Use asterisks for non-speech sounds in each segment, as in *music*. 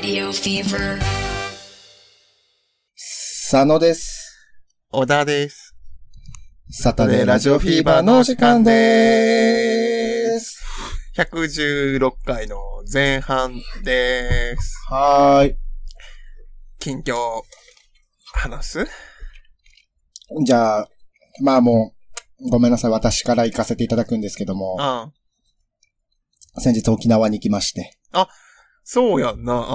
Radio Fever. 佐野です。小田です。サタデーラジオフィーバーのお時間でーす。116回の前半です。はーい。近況、話す？じゃあ、まあもう、ごめんなさい。私から行かせていただくんですけども、ああ先日沖縄に行きまして、そうやんな。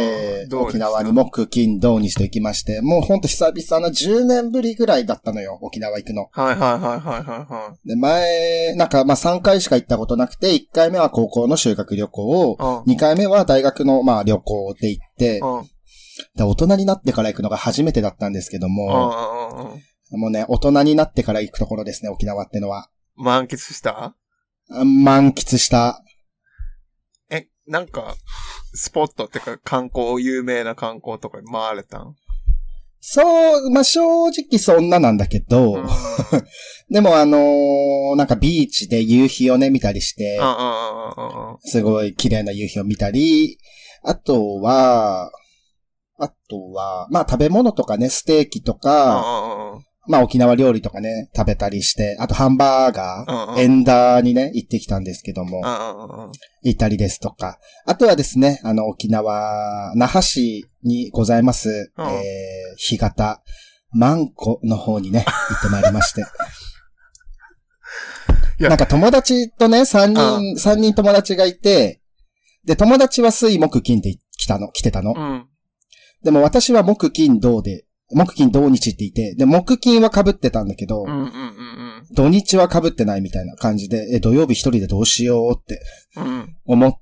えー沖縄に木、金、土日と行きまして、もうほんと久々な10年ぶりぐらいだったのよ、沖縄行くの。はいはいはいはいはいはで、前、なんかまあ3回しか行ったことなくて、1回目は高校の修学旅行を、い。うん。2回目は大学のまあ旅行で行って。で大人になってから行くのが初めてだったんですけども。もうね、大人になってから行くところですね、沖縄ってのは。満喫した？あ満喫した。え、なんか、スポットってか観光、有名な観光とか回れたん？そう、まあ、正直そんななんだけど、うん。う *laughs* んでもあのーなんかビーチで夕日をね、見たりして。すごい綺麗な夕日を見たり、あとは、あとは、まあ食べ物とかね、ステーキとか、まあ沖縄料理とかね、食べたりして、あとハンバーガー、うんうんエンダーにね、行ってきたんですけども、うんうんうん。いたりですとか。あとはですね、あの、沖縄、那覇市にございます、うんえー、干潟、マンコの方にね、*laughs* 行ってまいりまして。なんか友達とね、三う人、三人友達がいて、で、友達は水木金で来たの、来てたの。うん。でも私は木金土で、木金土日っていて、で、木金は被ってたんだけど、うんうんうん土日は被ってないみたいな感じで、え、土曜日一人でどうしようってうん。うん。思っ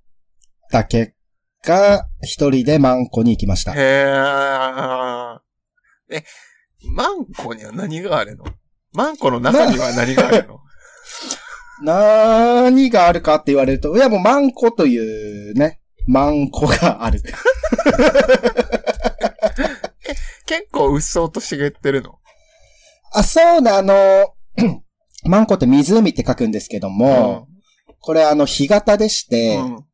た結果、一人でマンコに行きました。へえ。え、マンコには何があるの？マンコの中には何があるの？*laughs* 何があるかって言われると、いやもうマンコというね、マンコがある。結構うっそうと茂ってるの？あ、そうな、あの、*clears throat* マンコって湖って書くんですけども、これあの、干潟でして、うん。うん。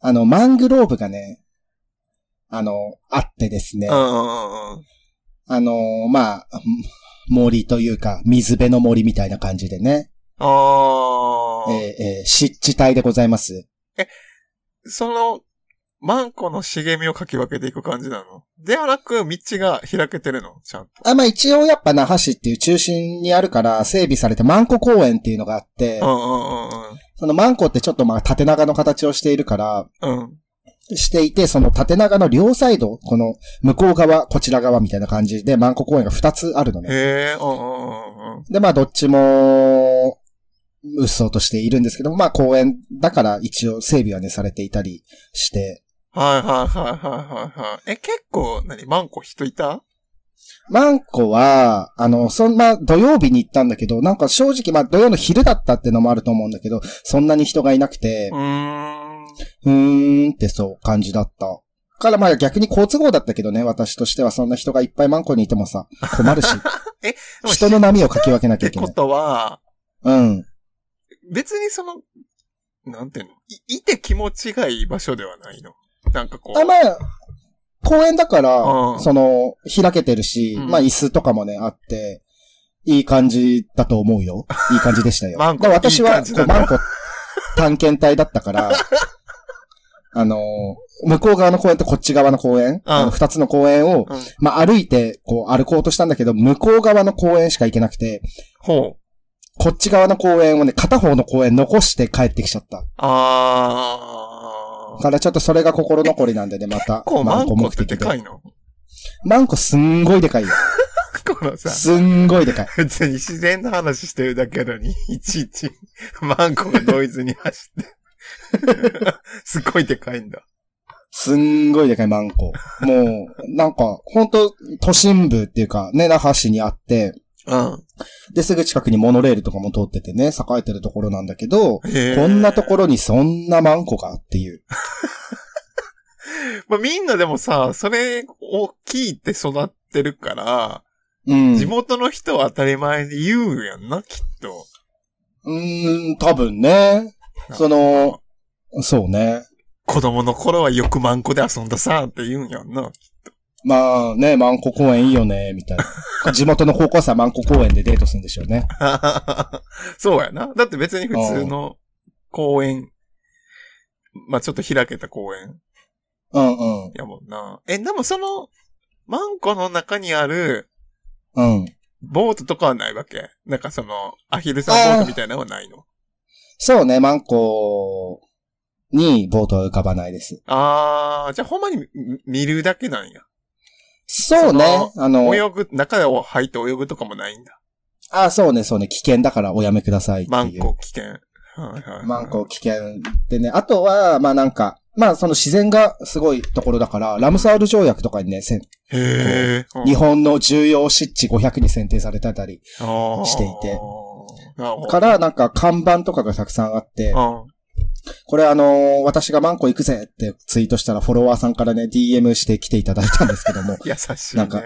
あの、マングローブがね、あの、あってですね、うんうんうん。あの、まあ、*laughs* 森というか、水辺の森みたいな感じでね、あー。えーえー湿地帯でございます。その、マンコの茂みをかき分けていく感じなの？ではなく、道が開けてるの？ちゃんと。あ、まあ一応やっぱ那覇市っていう中心にあるから整備されてマンコ公園っていうのがあってう、んうんそのマンコってちょっとまあ縦長の形をしているから、うん。していて、その縦長の両サイド、この向こう側、こちら側みたいな感じでマンコ公園が2つあるのね。へえ、うんうんうんうん。で、まあどっちも、うっそうとしているんですけども、まあ公園だから一応整備はねされていたりして、はいはいはいはいはいはい。え、結構、何マンコ人いた？マンコは、あの、そんな土曜日に行ったんだけど、なんか正直まあ土曜の昼だったってのもあると思うんだけど、そんなに人がいなくてう、ーん。うーんってそう感じだった。からまあ逆に好都合だったけどね、私としてはそんな人がいっぱいマンコにいてもさ、困るし、*laughs* え、人の波をかき分けなきゃいけない。ってことは、うん。別にその、なんていうの？い、いて気持ちがいい場所ではないの？なんかこう。あ、まあ、公園だから、うんその、開けてるし、うんまあ椅子とかもね、あって、いい感じだと思うよ。いい感じでしたよ。*laughs* マンコ私は、いいマンコ探検隊だったから、*laughs* あの、向こう側の公園とこっち側の公園、あの二つの公園を、うん。まあ歩いて、こう歩こうとしたんだけど、向こう側の公園しか行けなくて、ほう。こっち側の公園をね、片方の公園残して帰ってきちゃった。あー。からちょっとそれが心残りなんでね、また、こう、マンコってででかいの？マンコすんごいでかいよ。*laughs* このさ、すんごいでかい。普通に自然の話してるだけなのに、*laughs* いちいち、マンコがノイズに走って。*laughs* すごいでかいんだ。すんごいでかいマンコ。もう、なんか、本当都心部っていうか、ね、那覇市にあって、うん。で、すぐ近くにモノレールとかも通っててね、栄えてるところなんだけど、こんなところにそんなマンコがっていう。*laughs* まあ、みんなでもさ、それを聞いて育ってるから、うん。地元の人は当たり前に言うやんな、きっと。うーん、多分ね。その、そうね。子供の頃はよくマンコで遊んださって言うんやんな。まあね、マンコ公園いいよね、みたいな。*laughs* 地元の高校生はマンコ公園でデートするんでしょうね。*laughs* そうやな。だって別に普通の公園、まあちょっと開けた公園うんうん。やもんな。え、でもその、マンコの中にあるうん。ボートとかはないわけ？なんかその、アヒルさんボートみたいなのはないの？そうね、マンコにボートは浮かばないです。あー、じゃあほんまにみ見るだけなんや。そうね、あの、泳ぐ、中を入って泳ぐとかもないんだ。あ、そうね、そうね、危険だからおやめください。マンコ危険。はいはいはい。マンコ危険でね、あとは、まあなんか、まあその自然がすごいところだから、ラムサール条約とかにね、せんへー。日本の重要湿地500に選定されてたり、本していて。からなんか看板とかがたくさんあって、うん。これあのー私がマンコ行くぜってツイートしたらフォロワーさんからね、DM してきていただいたんですけども、*laughs* 優しいね。なんか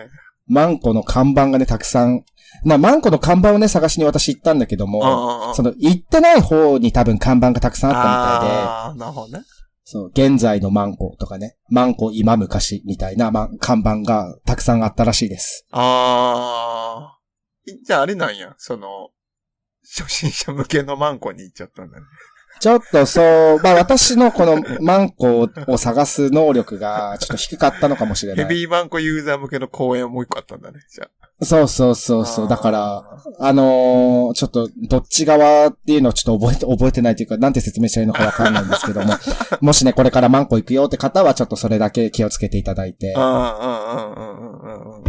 マンコの看板がね、たくさん、まあマンコの看板をね、探しに私行ったんだけども、あその行ってない方に多分看板がたくさんあったみたいで、あーなるほどね。そう、現在のマンコとかね、マンコ今昔みたいな、まあ、看板がたくさんあったらしいです。ああ。じゃああれなんや、その、初心者向けのマンコに行っちゃったんだね。ちょっとそう、まあ私のこのマンコを探す能力がちょっと低かったのかもしれヘない。ビーマンコユーザー向けの公演もう一個あったんだね、じゃそうそうそあ。うそう。だから、ああのーちょっと、どっち側っていうのをちょっと覚えて、覚えてないというか、なんて説明したらいいのかわかんないんですけども、*laughs* もしね、これからマンコ行くよって方は、ちょっとそれだけ気をつけていただいてー。。うんうんうんうんうんうん。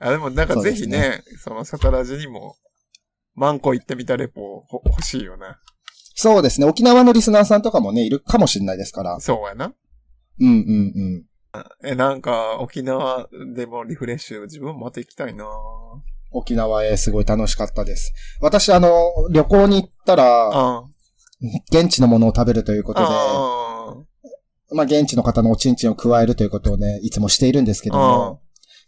あ、でもなんかぜひね、そのサタラジにも、マンコ行ってみたレポほ欲しいよね。そうですね。沖縄のリスナーさんとかもね、いるかもしれないですから。そうやな。うんうんうん。え、なんか、沖縄でもリフレッシュ、自分もまた行きたいな沖縄へすごい楽しかったです。私、あの、旅行に行ったら、あ現地のものを食べるということで、あまあ、現地の方のおちんちんを加えるということをね、いつもしているんですけどあも、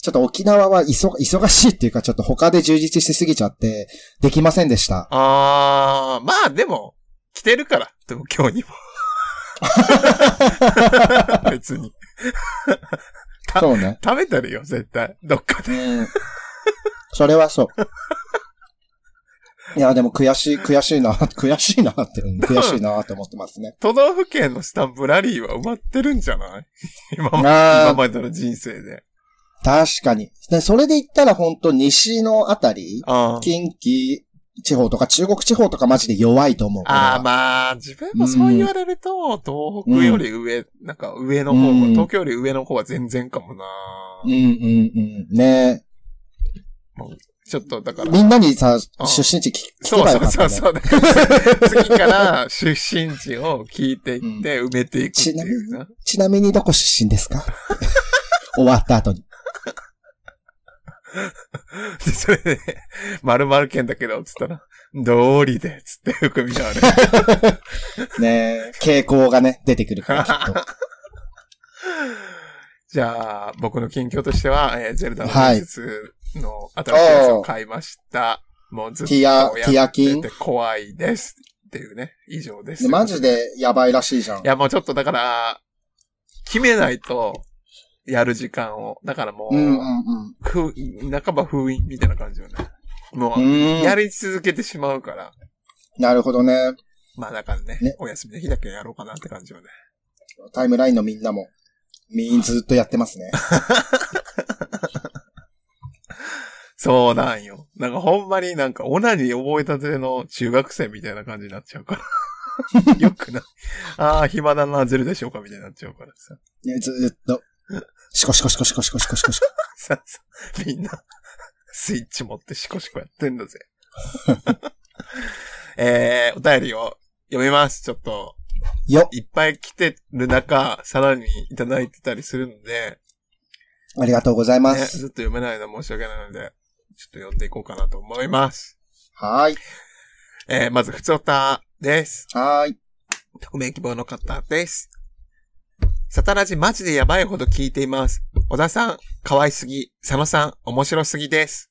ちょっと沖縄は忙忙しいっていうか、ちょっと他で充実しすぎちゃって、できませんでした。ああ、まあでも、来てるから。でも今日にも。*laughs* 別に。たそうね。食べてるよ、絶対。どっかで。うん。それはそう。いや、でも悔しい、悔しいな、悔しいなって、うん悔しいなって思ってますね。都道府県のスタンプラリーは埋まってるんじゃない？今今までの人生で。確かに。で、それで言ったら本当西のあたり、あ近畿地方とか中国地方とかマジで弱いと思う。あー、あまあ、自分もそう言われると、東北より上、なんか上の方が、うん東京より上の方は全然かもな。うんうんうん。ねちょっと、だから。みんなにさ、うん出身地聞聞けそうばよかったね。そうそうそう。だから次から *laughs* 出身地を聞いていって埋めていくっていうな。ちなみにどこ出身ですか？*laughs* 終わった後に。*laughs* で、それで、〇〇県だけど、つったら、道理で、つって含みがある。*laughs* ね傾向がね、出てくるから、*laughs* きっと。じゃあ、僕の近況としては、えーゼルダの伝説の新しいやつを買いました。もうずっとティアやティアキン？ってて怖いです。っていうね、以上です。マジでやばいらしいじゃんい。や、もうちょっとだから、決めないと、やる時間を。だからもう、うんうんうん。ふ半ば封印みたいな感じよね。もう、うんやり続けてしまうから。なるほどね。まあだからね、ねお休みの日だけやろうかなって感じよね。タイムラインのみんなも、みんずっとやってますね。*laughs* そうなんよ。なんかほんまになんかオナニー覚えたての中学生みたいな感じになっちゃうから。*laughs* よくない。ああ、暇だな、ゼルでしょうかみたいになっちゃうからさ。ねずっと。シコシコシコシコシコシコシコみんな、スイッチ持ってシコシコやってんだぜ。*laughs* えー、お便りを読みます。ちょっと、よいっぱい来てる中、さらにいただいてたりするので、ありがとうございまね、す。ずっと読めないのは申し訳ないので、ちょっと読んでいこうかなと思います。はーい。えー、まず、ふつおたです。はーい。匿名希望の方です。サタラジマジでやばいほど聞いています。小田さん、可愛すぎ。佐野さん、面白すぎです。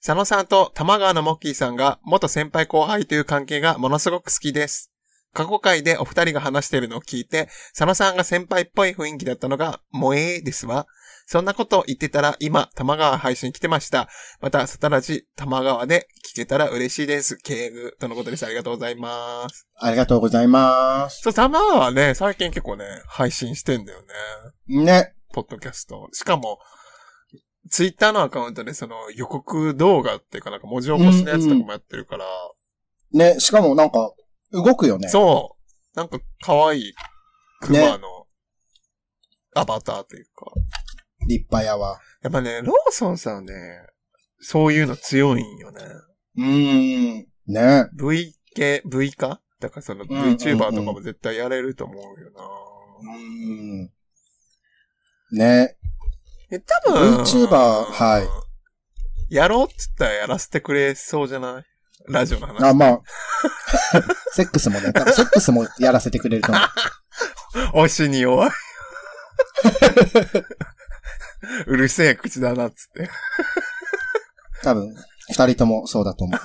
佐野さんと玉川のモッキーさんが元先輩後輩という関係がものすごく好きです。過去回でお二人が話しているのを聞いて、佐野さんが先輩っぽい雰囲気だったのが、萌えですわ。そんなことを言ってたら、今、玉川配信来てました。また、サタラジ玉川で聞けたら嬉しいです。敬具とのことです。ありがとうございます。ありがとうございます。そう、玉川はね、最近結構ね、配信してんだよね。ね。ポッドキャスト。しかも、ツイッターのアカウントでその予告動画っていうかなんか文字起こしのやつとかもやってるから、ね、しかもなんか、動くよね。そう。なんか可愛いクマのアバターというか。立派やわ。やっぱね、ローソンさんね、そういうの強いんよね。うーん。ね。V 系、V 化だからその VTuber とかも絶対やれると思うよな。うーん。ね。え、多分。VTuber はいやろうって言ったらやらせてくれそうじゃない？ラジオの話。あ、まあ。*laughs* セックスもね、多分セックスもやらせてくれると思う。*laughs* 推しに弱い。*laughs* うるせえ口だなっつって。多分、二人ともそうだと思う。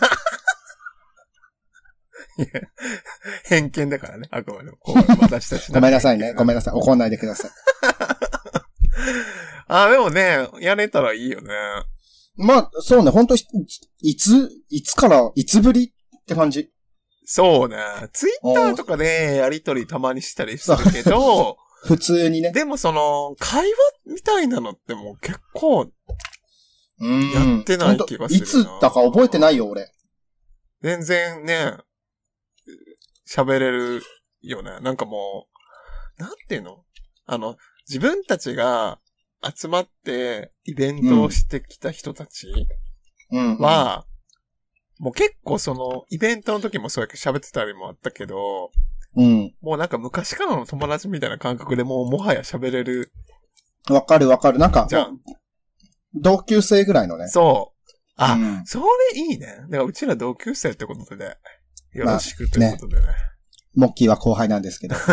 偏見だからね、あくまでも。私たちごめんなさいね。ごめんなさい。怒んないでください。*laughs* あ、でもね、やれたらいいよね。まあ、そうね、本当いいつ、いつから、いつぶりって感じ。そうね。ツイッターとかでやりとりたまにしたりするけど、普通にね。でもその、会話みたいなのってもう結構、うんやってない気がするいつだか覚えてないよ、俺。全然ね、喋れるよね。なんかもう、なんていうの？あの、自分たちが集まってイベントをしてきた人たちうん。は、もう結構その、イベントの時もそうやけど喋ってたりもあったけど、うん。もうなんか昔からの友達みたいな感覚でもうもはや喋れるわかるわかる。なんかじ、ゃん。同級生ぐらいのね。そう。あ、うんそれいいね。だからうちら同級生ってことでね。よろしくということでね。モッキーは後輩なんですけども。*laughs*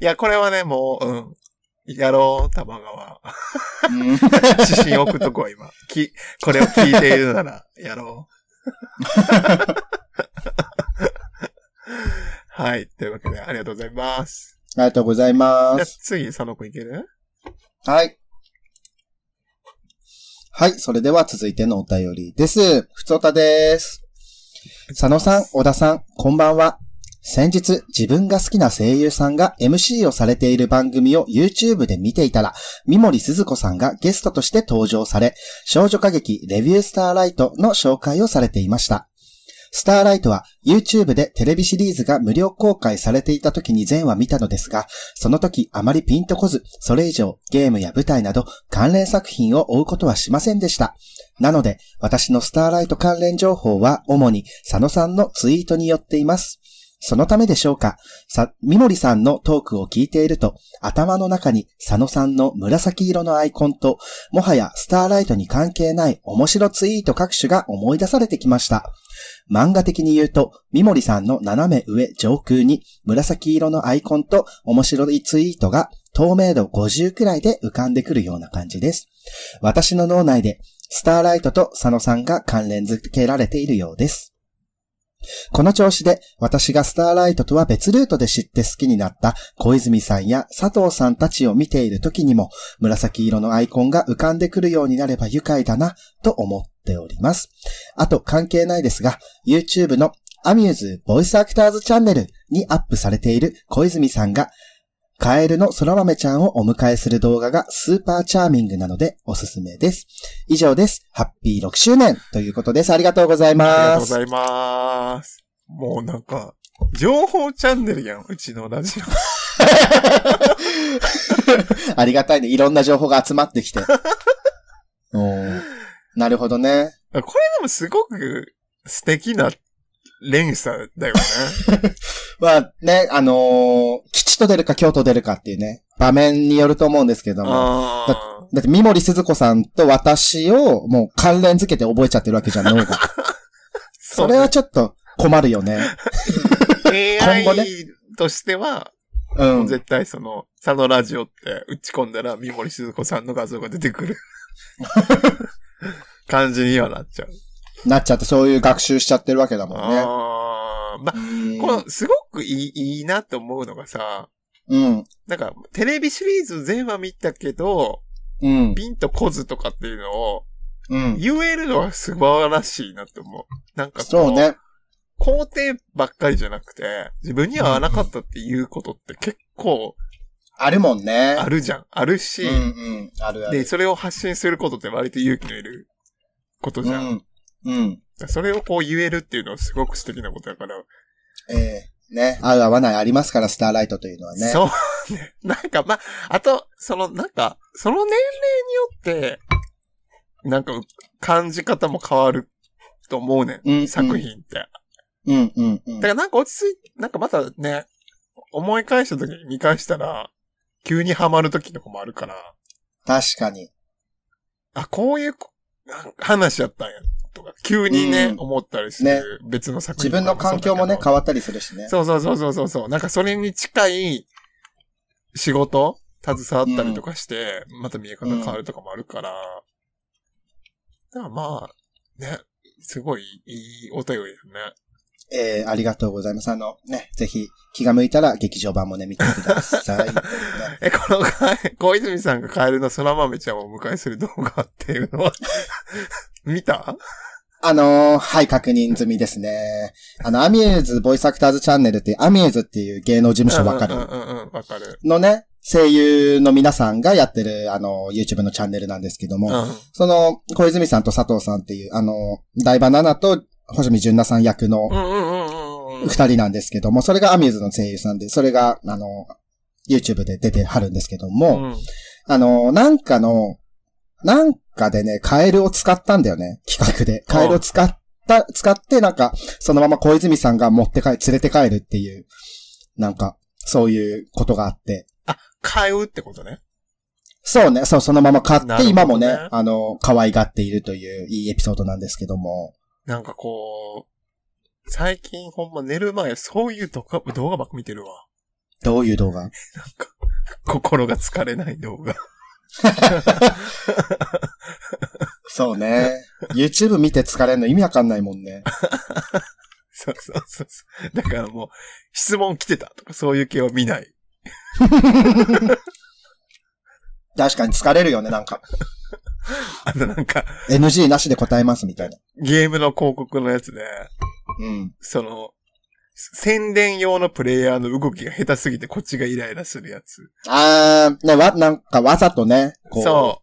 いや、これはね、もう、うん。やろう、玉川。うん指針置くとこは今。き、これを聞いているなら、やろう。*laughs* はい。というわけで、ありがとうございます。ありがとうございます。次、佐野くんいける？はい。はい、それでは続いてのお便りです。ふつおたです。佐野さん、小田さん、こんばんは。先日、自分が好きな声優さんが MC をされている番組を YouTube で見ていたら、三森鈴子さんがゲストとして登場され、少女歌劇レビュースターライトの紹介をされていました。スターライトは YouTube でテレビシリーズが無料公開されていた時に全話見たのですが、その時あまりピンとこず、それ以上ゲームや舞台など関連作品を追うことはしませんでした。なので、私のスターライト関連情報は主に佐野さんのツイートによっています。そのためでしょうか？さ、三森さんのトークを聞いていると、頭の中に佐野さんの紫色のアイコンと、もはやスターライトに関係ない面白ツイート各種が思い出されてきました。漫画的に言うと、三森さんの斜め上上空に紫色のアイコンと面白いツイートが透明度50くらいで浮かんでくるような感じです。私の脳内でスターライトと佐野さんが関連づけられているようです。この調子で私がスターライトとは別ルートで知って好きになった小泉さんや佐藤さんたちを見ている時にも紫色のアイコンが浮かんでくるようになれば愉快だなと思っております。あと関係ないですが YouTube のアミューズボイスアクターズチャンネルにアップされている小泉さんがカエルの空豆ちゃんをお迎えする動画がスーパーチャーミングなのでおすすめです。以上です。ハッピー6周年ということです。ありがとうございありがとうます。ございます。もうなんか、情報チャンネルやん、うちのラジオ。*laughs* ありがたいね。いろんな情報が集まってきて。*laughs* なるほどね。これでもすごく素敵な連鎖だよね。*laughs* まあね、あのー吉と出るか京と出るかっていうね、場面によると思うんですけども。あだって、三森鈴子さんと私をもう関連づけて覚えちゃってるわけじゃん、*laughs* 脳が。それはちょっと困るよね。*laughs* 今後ねとしては、うん。絶対その、佐野ラジオって打ち込んだら、三森鈴子さんの画像が出てくる感じにはなっちゃう。なっちゃってそういう学習しちゃってるわけだもんね。ああ、ま、うんこの、すごくいい、いいなって思うのがさ、うん。なんか、テレビシリーズ全話見たけど、うん。ピンとコズとかっていうのをうん。言えるのは素晴らしいなって思う。なんかこそうね。肯定ばっかりじゃなくて、自分には合わなかったっていうことって結構あるもんね。あるじゃん。あるし、うんうん。あるある。で、それを発信することって割と勇気のいることじゃん。うん。うん。それをこう言えるっていうのはすごく素敵なことだから。ええね。合う合わないありますから、スターライトというのはね。そうね。*laughs* なんか、まあ、あと、その、なんか、その年齢によって、なんか、感じ方も変わると思うねん。うんうん作品って。うんうんうんだか。らなんか落ち着い、なんかまたね、思い返した時に見返したら、急にハマる時とかもあるから、確かに。あ、こういう話やったんや、とか、急にね、うん思ったりする、別の作品自分の環境もね、わ変わったりするしね。そうそうそうそうそうそう。なんかそれに近い仕事携わったりとかして、また見え方変わるとかもあるから。だからまあ、ね、すごいいいお便りですね。ええありがとうございます。あの、ね、ぜひ、気が向いたら劇場版もね、見てください。ね *laughs* え、このか、小泉さんがカエルの空豆ちゃんをお迎えする動画っていうのは、見た？あのーはい、確認済みですね。あの、アミューズボイスアクターズチャンネルっていう、アミューズっていう芸能事務所わかる？うんうんうんうん、わかる。のね、声優の皆さんがやってる、あの、YouTube のチャンネルなんですけども、うん。その、小泉さんと佐藤さんっていう、あの、大バナナと星見純奈さん役の。二人なんですけども、それがアミューズの声優さんで、それが、あの、YouTube で出てはるんですけども、うんあの、なんかの、なんかでね、カエルを使ったんだよね、企画で。カエルを使った、使って、なんか、そのまま小泉さんが持って帰、連れて帰るっていう、なんか、そういうことがあって。買うってことね。そうね、そう、そのまま買って、ね今もね、あの、可愛がっているといういいエピソードなんですけども。なんかこう、最近ほんま寝る前、そういう動画動画ばっか見てるわ。どういう動画？心が疲れない動画。そうね。YouTube 見て疲れるの意味わかんないもんね。*laughs* そうそうそうそう。だからもう、質問来てたとかそういう系は見ない。*laughs* 確かに疲れるよね、なんか。*laughs* あとなんか、NG なしで答えますみたいな。ゲームの広告のやつで、うん。その、宣伝用のプレイヤーの動きが下手すぎてこっちがイライラするやつ。あー、ね、わ、なんかわざとね、こう、そ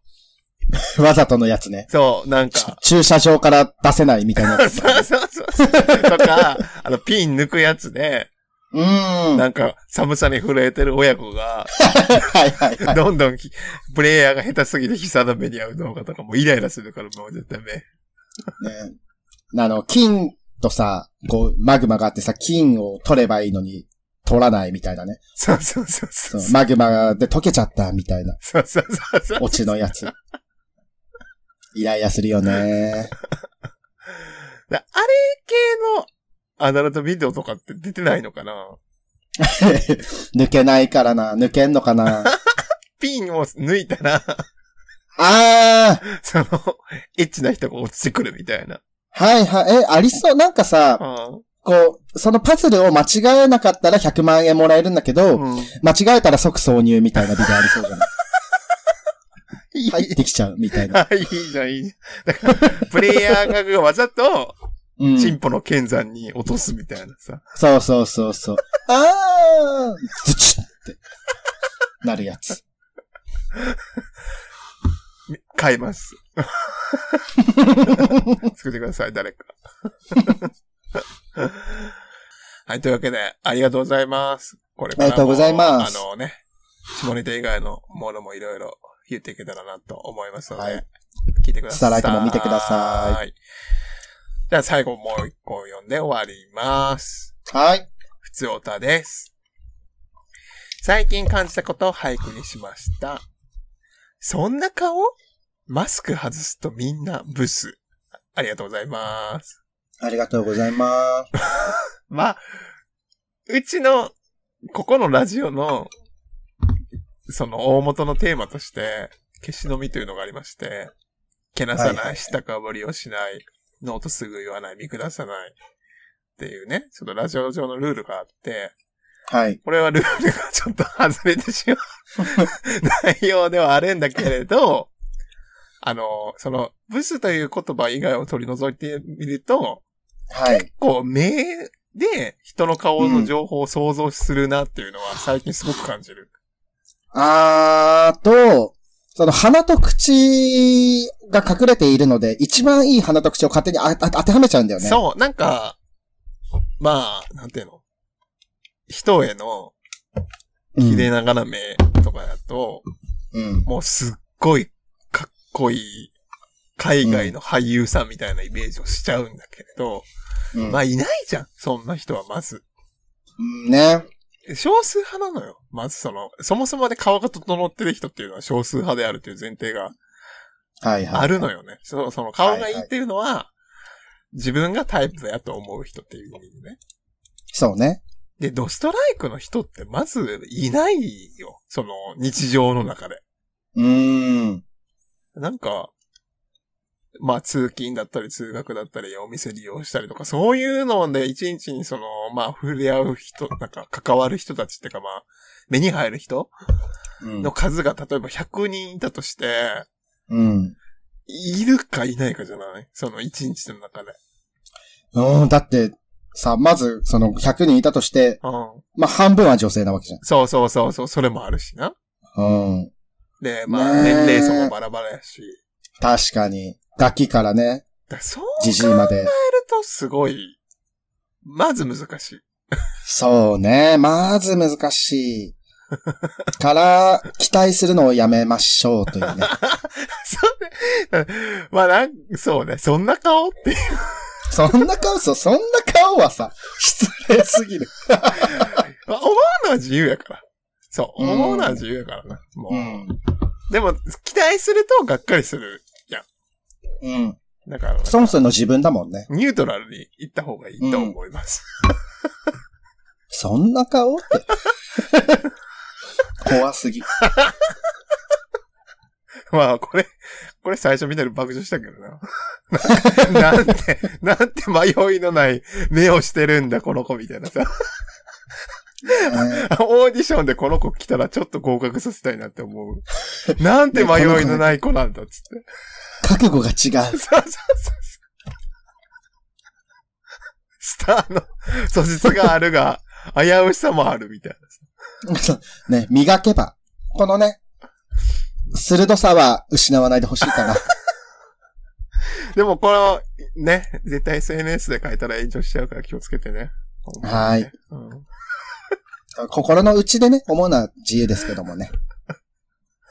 *laughs* わざとのやつね。う、そう、なんちか、駐車場から出せないみたいなやつ。*laughs* そうそうそうそう。とか、あの、ピン抜くやつで、うーん。なんか、寒さに震えてる親子が、はいはいはい。どんどんきプレイヤーが下手すぎて悲惨な目に遭う動画とかもうイライラするからもう絶対目。ね、あの、金とさ、こう、マグマがあってさ、金を取ればいいのに、取らないみたいなね。そうそうそうそそうう。マグマで溶けちゃったみたいな、そうそうそうそう。オチのやつ。イライラするよね。だあれ系のアダルトビデオとかって出てないのかな？*laughs* 抜けないからな。抜けんのかな。ピンを抜いたら、あー、その、エッチな人が落ちてくるみたいな。はいはい。え、ありそう。なんかさ、うこう、そのパズルを間違えなかったら100万円もらえるんだけど、ん。うん。間違えたら即挿入みたいなビデオありそうじゃない？入ってきちゃうみたいな。あ *laughs* いいじゃん、いいじゃん。だから、プレイヤーがわざと、うん。チンポの剣山に落とすみたいなさ。そうそうそうそう。あーズチッって。なるやつ。買います。*laughs* 作ってください、誰か。*laughs* はい、というわけで、ありがとうございます。これからもありがとうございますあのね、下ネタ以外のものもいろいろ言っていけたらなと思いますので、はい聞いてください。スターライトも見てください。じゃあ最後もう一個読んで終わります。はい。ふつおたです。最近感じたことを俳句にしました。そんな顔？マスク外すとみんなブス。ありがとうございます。ありがとうございます。*laughs* まあ、うちの、ここのラジオの、その大元のテーマとして、消し飲みというのがありまして、けなさない、下かぶりをしない、ノーとすぐ言わない、見下さない。っっていうね、ちょっとラジオ上のルールがあって、はい。これはルールがちょっと外れてしまう内容ではあるんだけれど、あの、その、ブスという言葉以外を取り除いてみると、はい。こう、目で人の顔の情報を想像するなっていうのは最近すごく感じる。あーと、その鼻と口が隠れているので、一番いい鼻と口を勝手に当てはめちゃうんだよね。そう、なんか、まあ、なんていうの？人へのうん。切れ長な目とかだと、うん。もうすっごいかっこいい海外の俳優さんみたいなイメージをしちゃうんだけれど、うんまあいないじゃん、そんな人はまず。うんね。少数派なのよ。まずその、そもそもで顔が整ってる人っていうのは少数派であるという前提がはいはい。あるのよね。その、その顔がいいっていうのは、自分がタイプだと思う人っていう意味でね。そうね。で、ドストライクの人ってまずいないよ。その、日常の中で。うーん。なんか、まあ通勤だったり通学だったりお店利用したりとか、そういうので一日にその、まあ触れ合う人、なんか関わる人たちってかまあ、目に入る人うんの数が例えば100人いたとして、うん。いるかいないかじゃない？その一日の中で。うん、だって、さ、まず、その100人いたとして、うん。まあ半分は女性なわけじそうそうそうそう、それもあるしな。ゃん。うん。で、まあ年齢層もバラバラやし。確かに。ガキからね、だそうじじいまで。考えるとすごい、まず難しい。そうね。まず難しい。*laughs* から、期待するのをやめましょうというね。*laughs* そうね。まあなん、そうね。そんな顔っていう。そんな顔、そう、そんな顔はさ、失礼すぎる。*laughs* まあ思うのは自由やから。そう。うん思うのは自由やからな。もう。うん。でも、期待するとがっかりする。うん。だから、そもそもの自分だもんね。ニュートラルに行った方がいいと思います。そんな顔って。*laughs* 怖すぎ。まあ、これ、これ最初みんなで爆笑したけどな。*laughs* なんて、なんて迷いのない目をしてるんだ、この子みたいなさ。オーディションでこの子来たらちょっと合格させたいなって思う。なんて迷いのない子なんだっつって。覚悟が違う。そうそうそう。スターの素質があるが、危うさもあるみたいなさ。*laughs* ね、磨けば。このね、鋭さは失わないでほしいかな。*laughs* でもこの、ね、絶対 SNS で書いたら炎上しちゃうから気をつけてね。はいうん *laughs* 心の内でね、思うのは自由ですけどもね。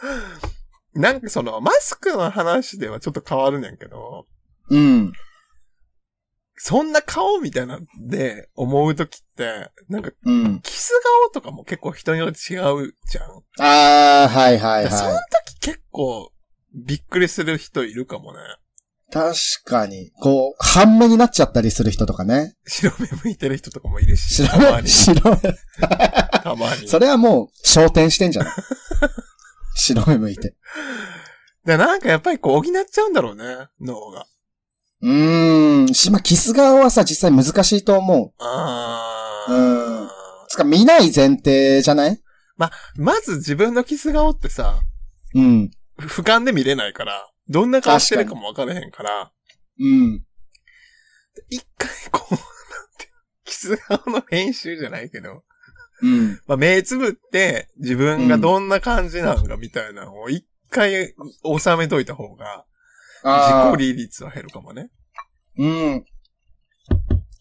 *laughs* なんかその、マスクの話ではちょっと変わるねんけど、うん。そんな顔みたいなんで思うときって、なんか、うん。キス顔とかも結構人によって違うじゃん。あー、はいはいそのは時結構、びっくりする人いるかもね。い。確かに、こう、半目になっちゃったりする人とかね。白目向いてる人とかもいるし、白目、たまに。白目。たまに。それはもう、焦点してんじゃない白目向いて。でなんかやっぱりこう補っちゃうんだろうね、脳が。うーん。し、まあ、キス顔はさ、実際難しいと思う。あー。うんつか、見ない前提じゃない？まず自分のキス顔ってさ、うん。俯瞰で見れないから、どんな顔してるかも分からへんから、うん。一回こう、なんてキス顔の編集じゃないけど、うん。まあ、目つぶって自分がどんな感じなのかみたいなのを一回収めといた方が、自己利率は減るかもね。うん。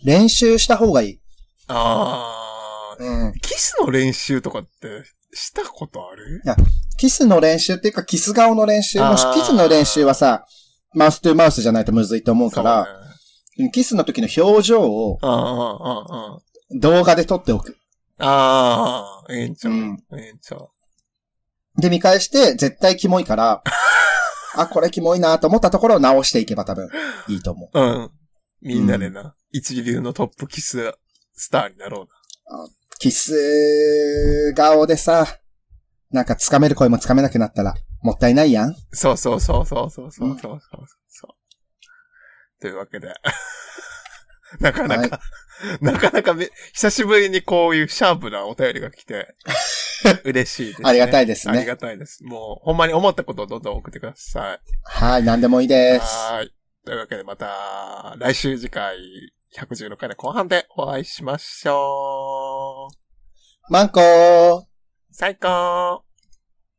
練習した方がいい。あー。うん。キスの練習とかってしたことある？キスの練習っていうか、キス顔の練習。もしキスの練習はさ、マウストゥーマウスじゃないとむずいと思うから、ねキスの時の表情を動画で撮っておく。ああ、ええんちゃう。うんええんちゃう。で、見返して、絶対キモいから、あ、これキモいなと思ったところを直していけば多分いいと思う。うん。みんなでな、一流のトップキススターになろうキス顔でさ、なんか掴める声も掴めなくなったら、もったいないやん。な。そうそうそうそうそうそうそうそうそう。というわけで。*laughs* なかなか、*laughs* なかなかめ、久しぶりにこういうシャープなお便りが来て、*laughs* 嬉しいです、ね。ありがたいですねありがたいです。もう、ほんまに思ったことをどんどん送ってください。はい、何でもいいです。はーい。というわけでまた、来週次回、116回の後半でお会いしましょう。マンコー最高